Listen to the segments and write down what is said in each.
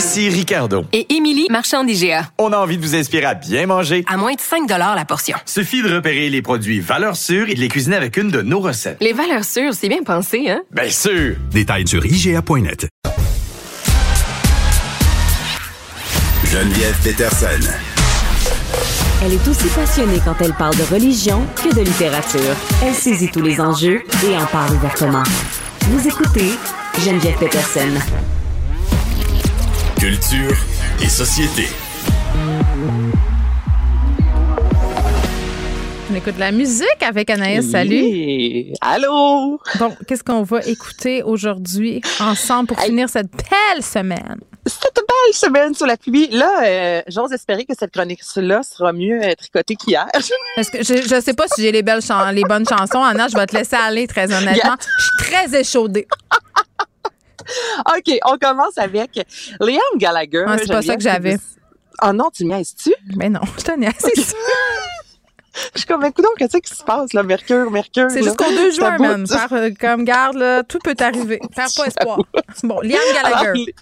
Ici Ricardo. Et Émilie, marchand d'IGA. On a envie de vous inspirer à bien manger. À moins de 5 la portion. Suffit de repérer les produits valeurs sûres et de les cuisiner avec une de nos recettes. Les valeurs sûres, c'est bien pensé, hein? Bien sûr! Détails sur IGA.net. Geneviève Peterson. Elle est aussi passionnée quand elle parle de religion que de littérature. Elle saisit tous les enjeux et en parle ouvertement. Vous écoutez Geneviève Peterson. Culture et société. On écoute de la musique avec Anaïs. Salut. Oui. Allô? Donc, qu'est-ce qu'on va écouter aujourd'hui ensemble pour finir cette belle semaine? Cette belle semaine sur la pluie. Là, euh, j'ose espérer que cette chronique-là sera mieux euh, tricotée qu'hier. Est-ce que je, je sais pas si j'ai les belles les bonnes chansons. Anna, je vais te laisser aller très honnêtement. Je suis très échaudée. OK, on commence avec Liam Gallagher. Ah, c'est pas ça que j'avais. Oh non, tu m'y tu Mais non, je tenais assez. Je suis comme, écoute, qu'est-ce qui se passe, là? Mercure, Mercure. C'est jusqu'au 2 juin, man. Faire, euh, comme garde, là, tout peut arriver. Faire pas espoir. Bon, Liam Gallagher.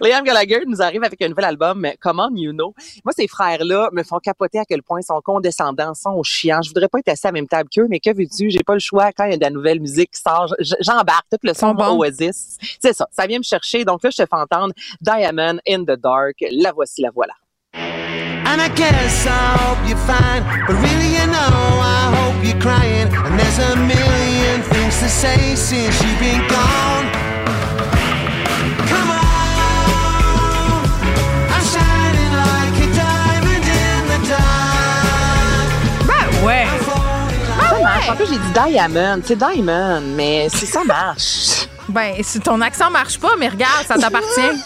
Liam Gallagher nous arrive avec un nouvel album, Come On You Know. Moi, ces frères-là me font capoter à quel point ils sont condescendants, sont chiants. Je voudrais pas être assis à la même table qu'eux, mais que veux-tu? J'ai pas le choix. Quand il y a de la nouvelle musique qui sort, j'embarque tout le son bons. Oasis. C'est ça. Ça vient me chercher. Donc là, je te fais entendre Diamond in the Dark. La voici, la voilà. And I guess I hope you're fine, but really, you know, I hope you're crying. And there's a million things to say since you've been gone. En plus, j'ai dit Diamond. C'est Diamond, mais si ça marche. Ben, si ton accent marche pas, mais regarde, ça t'appartient.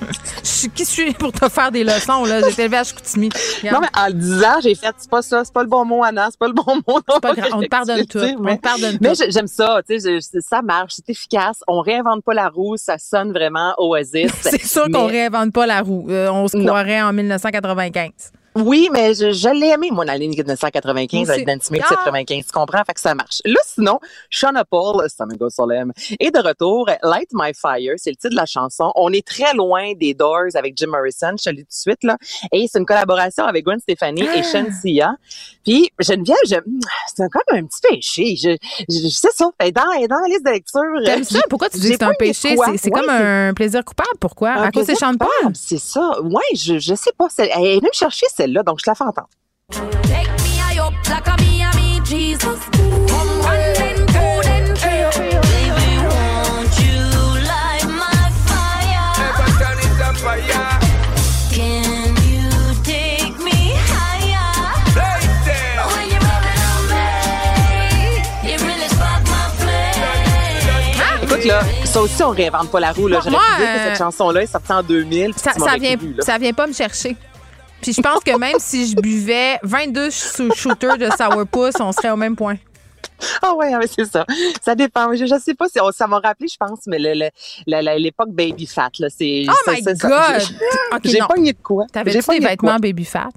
Je suis qui suis pour te faire des leçons, là? J'ai été élevée à Chicoutimi. Non, mais en le disant, j'ai fait, c'est pas ça, c'est pas le bon mot, Anna, c'est pas le bon mot. Pas on te pardonne tout. On Mais, te pardonne mais tout. j'aime ça, tu sais, ça marche, c'est efficace. On réinvente pas la roue, ça sonne vraiment Oasis. C'est sûr qu'on réinvente pas la roue. Euh, on se Non. croirait en 1995. Oui, mais je, je l'ai aimé, moi, la ligne 1995 Moi avec. Nancy Smith Ah! 95. Tu comprends? Fait que ça marche. Là, sinon, Shauna Paul, Samigo Solem, est de retour. Light My Fire, c'est le titre de la chanson. On est très loin des Doors avec Jim Morrison, je te le dis tout de suite, là. Et c'est une collaboration avec Gwen Stefani et Ah! Shansia. Puis, Geneviève, je, c'est comme un petit péché. Je, je, c'est ça. Elle est dans, dans la liste de lecture. T'aimes ça? Pourquoi tu dis que c'est un péché? C'est c'est Ouais, comme un plaisir coupable. Pourquoi? un à cause c'est Sean Paul? C'est ça. Ouais, je, je sais pas. Elle est venue me chercher celle-là, donc je la fais entendre. Là, ça aussi, on réinvente pas la roue. Là. Moi, J'aurais pu dire euh, que cette chanson-là est sortie en 2000. puis Ça, ça vient, cru, là. ça vient pas me chercher. Puis je pense que même si je buvais 22 sous- shooters de sourpuss, on serait au même point. Ah ouais, ouais, c'est ça. Ça dépend. Je, je sais pas si on- ça m'a rappelé, je pense, mais l'époque baby fat, là, c'est. Oh my ça. God! J'ai- pas de quoi? Pogné des quoi? vêtements baby fat?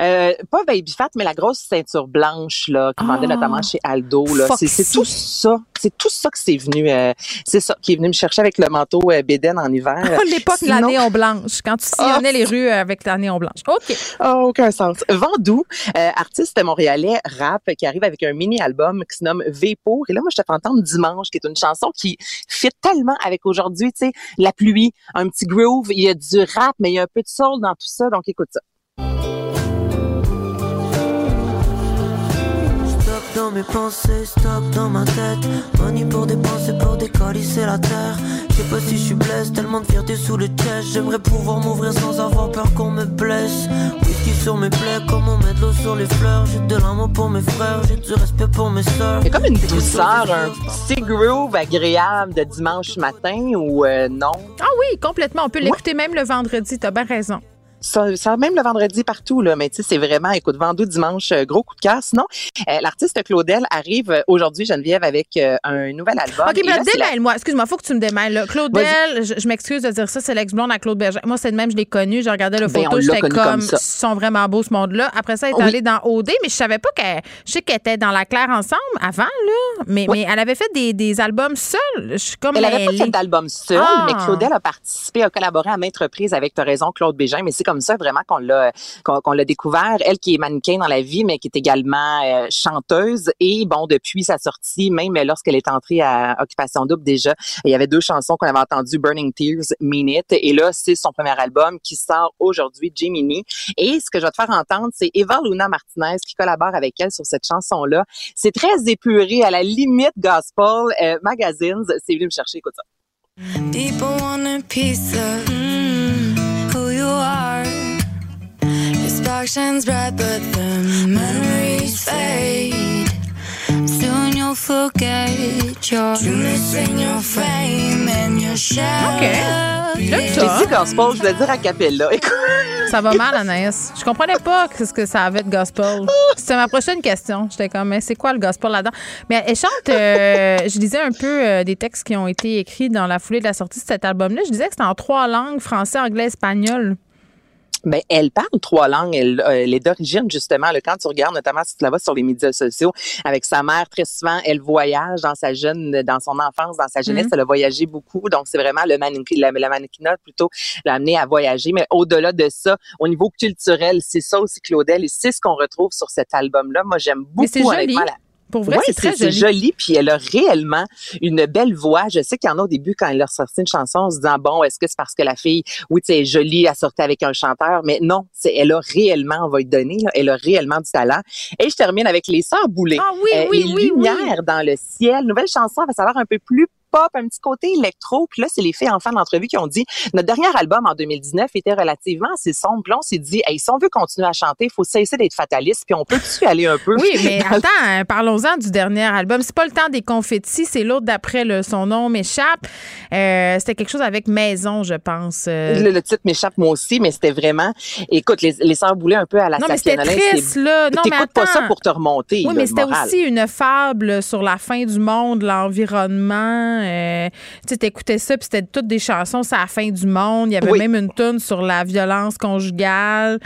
Euh, pas baby fat, mais la grosse ceinture blanche là, qu'on vendait Ah. notamment chez Aldo. Là. C'est, tout ça. C'est tout ça que c'est venu. euh, c'est ça qui est venu me chercher avec le manteau euh, Béden en hiver. L'époque de la néon blanche, quand tu sillonnais les rues avec la néon blanche. OK. Ah, aucun sens. Vandou, euh, artiste montréalais, rap, qui arrive avec un mini-album qui se nomme V-Pour. Et là, moi, je te fais entendre Dimanche, qui est une chanson qui fit tellement avec aujourd'hui, tu sais, la pluie, un petit groove, il y a du rap, mais il y a un peu de soul dans tout ça, donc écoute ça. Mes pensées, stop dans ma tête. Money pour dépenser, pour décalisser la terre. Je sais pas si je suis blessé, tellement de fierté sous le chest. J'aimerais pouvoir m'ouvrir sans avoir peur qu'on me blesse. Whisky sur mes plaies, comme on met de l'eau sur les fleurs. J'ai de l'amour pour mes frères, j'ai du respect pour mes sœurs. C'est comme une douceur, un petit groove agréable de dimanche matin ou euh, non? Ah oui, complètement. On peut l'écouter même le vendredi. T'as bien raison. Ça, ça, même le vendredi partout, là, mais tu sais, c'est vraiment, écoute, Vendou dimanche, euh, gros coup de cœur. Sinon, euh, l'artiste Claudel arrive euh, aujourd'hui, Geneviève, avec euh, un nouvel album. OK, mais démêle-moi. Excuse-moi, faut que tu me démêles. là. Claudel, je, je m'excuse de dire ça, c'est l'ex-blonde à Claude Berger. Moi, c'est de même, je l'ai connu. Je regardais le Ben, photo, j'étais comme, comme ils sont vraiment beaux, ce monde-là. Après ça, elle est Oui. allée dans OD, mais je savais pas qu'elle. Je sais qu'elle était dans la claire ensemble avant, là. Mais, Oui. mais elle avait fait des, des albums seuls. Je suis comme. Elle n'avait pas mêlée. fait d'album seul, Ah. mais Claudel a participé, a collaboré à maintes reprises avec, tu raison, Claude Bégin, mais c'est comme ça vraiment qu'on l'a qu'on l'a découvert. Elle qui est mannequin dans la vie, mais qui est également euh, chanteuse. Et bon, depuis sa sortie, même lorsqu'elle est entrée à Occupation Double déjà, il y avait deux chansons qu'on avait entendues, Burning Tears, It. Et là, c'est son premier album qui sort aujourd'hui, Jiminy. Et ce que je vais te faire entendre, c'est Eva Luna Martinez qui collabore avec elle sur cette chanson-là. C'est très épuré, à la limite gospel. Euh, Magazines, c'est venu me chercher, écoute ça. People want a piece of Spark shines bright, but the memories fade. Soon you'll forget your and your fame and your shadow. J'aime J'ai ça. dit gospel, je voulais dire a cappella. Écoute, Ça va mal, Anaïs. Je comprenais pas ce que ça avait de gospel. C'était ma prochaine question. J'étais comme, mais c'est quoi le gospel là-dedans? Mais elle chante, euh, je lisais un peu euh, des textes qui ont été écrits dans la foulée de la sortie de cet album-là. Je disais que c'était en trois langues, français, anglais, espagnol. Ben, elle parle trois langues. Elle, euh, elle est d'origine, justement. là, quand tu regardes, notamment si tu la vois sur les médias sociaux, avec sa mère, très souvent, elle voyage dans sa jeune, dans son enfance, dans sa jeunesse. Mhm. Elle a voyagé beaucoup. Donc, c'est vraiment le mannequin, la, la mannequinat, plutôt, l'a amené à voyager. Mais au-delà de ça, au niveau culturel, c'est ça aussi, Claudel. Et c'est ce qu'on retrouve sur cet album-là. Moi, j'aime beaucoup, Mais honnêtement, la- Pour vrai, Ouais, c'est très joli. joli. Puis elle a réellement une belle voix. Je sais qu'il y en a au début quand elle a sorti une chanson en se disant bon, est-ce que c'est parce que la fille, oui, tu sais, jolie, elle sortait avec un chanteur, mais non, c'est elle a réellement, on va lui donner, là, elle a réellement du talent. Et je termine avec les sœurs Boulay. Ah oui, Euh, oui, les oui, oui. lumières dans le ciel. Nouvelle chanson, elle va savoir un peu plus pop, un petit côté électro. Puis là, c'est les filles en fin d'entrevue qui ont dit notre dernier album en 2019 était relativement assez sombre. Puis là, on s'est dit, hey, si on veut continuer à chanter, il faut cesser d'être fataliste. Puis on peut-tu aller un peu Oui, mais attends, hein, parlons-en du dernier album. C'est pas le temps des confettis, c'est l'autre d'après, le- son nom m'échappe. Euh, c'était quelque chose avec maison, je pense. Euh, Le, le titre m'échappe moi aussi, mais c'était vraiment. Écoute, les, les sœurs Boulay un peu à la non, mais c'était triste, là. Non, mais T'écoutes pas ça attends. pour te remonter. Oui, là, mais c'était aussi une fable sur la fin du monde, l'environnement. Euh, tu t'écoutais ça, puis c'était toutes des chansons sur la fin du monde. Il y avait Oui. même une tune sur la violence conjugale.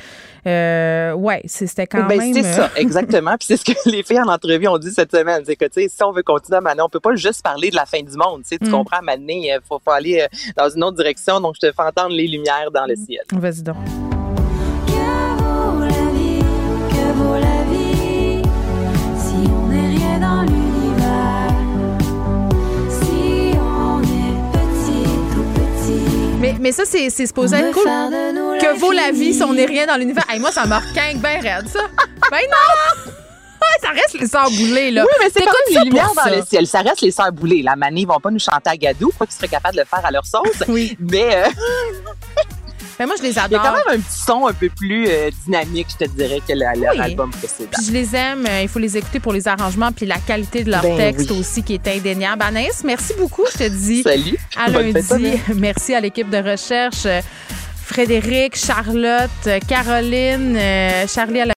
Euh, ouais, c'est- c'était quand Ben, même. c'est euh, ça, exactement. Puis c'est ce que les filles en entrevue ont dit cette semaine. C'est que, tu sais, si on veut continuer à maner, on peut pas juste parler de la fin du monde. Tu Mm. comprends, à maner, il faut, faut aller euh, dans une autre direction. Donc, je te fais entendre les lumières dans le Mm. ciel. Vas-y donc. Mais, ça, c'est supposé être cool. Que vaut la vie si on n'est rien dans l'univers? Hey, moi, ça me requinque bien raide, ça. ben non! Ça reste les sœurs boulées, là. Oui, mais c'est comme lumières pour dans le ciel. Ça reste les sœurs boulées. La manée, ils vont pas nous chanter à gadou, quoi qu'ils seraient capables de le faire à leur sauce. Oui. Mais euh, Ben moi, je les il y a adore. quand même un petit son un peu plus euh, dynamique, je te dirais, que le- leur Oui. album précédent. Puis je les aime. Euh, Il faut les écouter pour les arrangements puis la qualité de leur Ben texte oui. aussi qui est indéniable. Anaïs, merci beaucoup. Je te dis Salut. à Bonne lundi. Merci à l'équipe de recherche. euh, Frédéric, Charlotte, Caroline, Charlie à la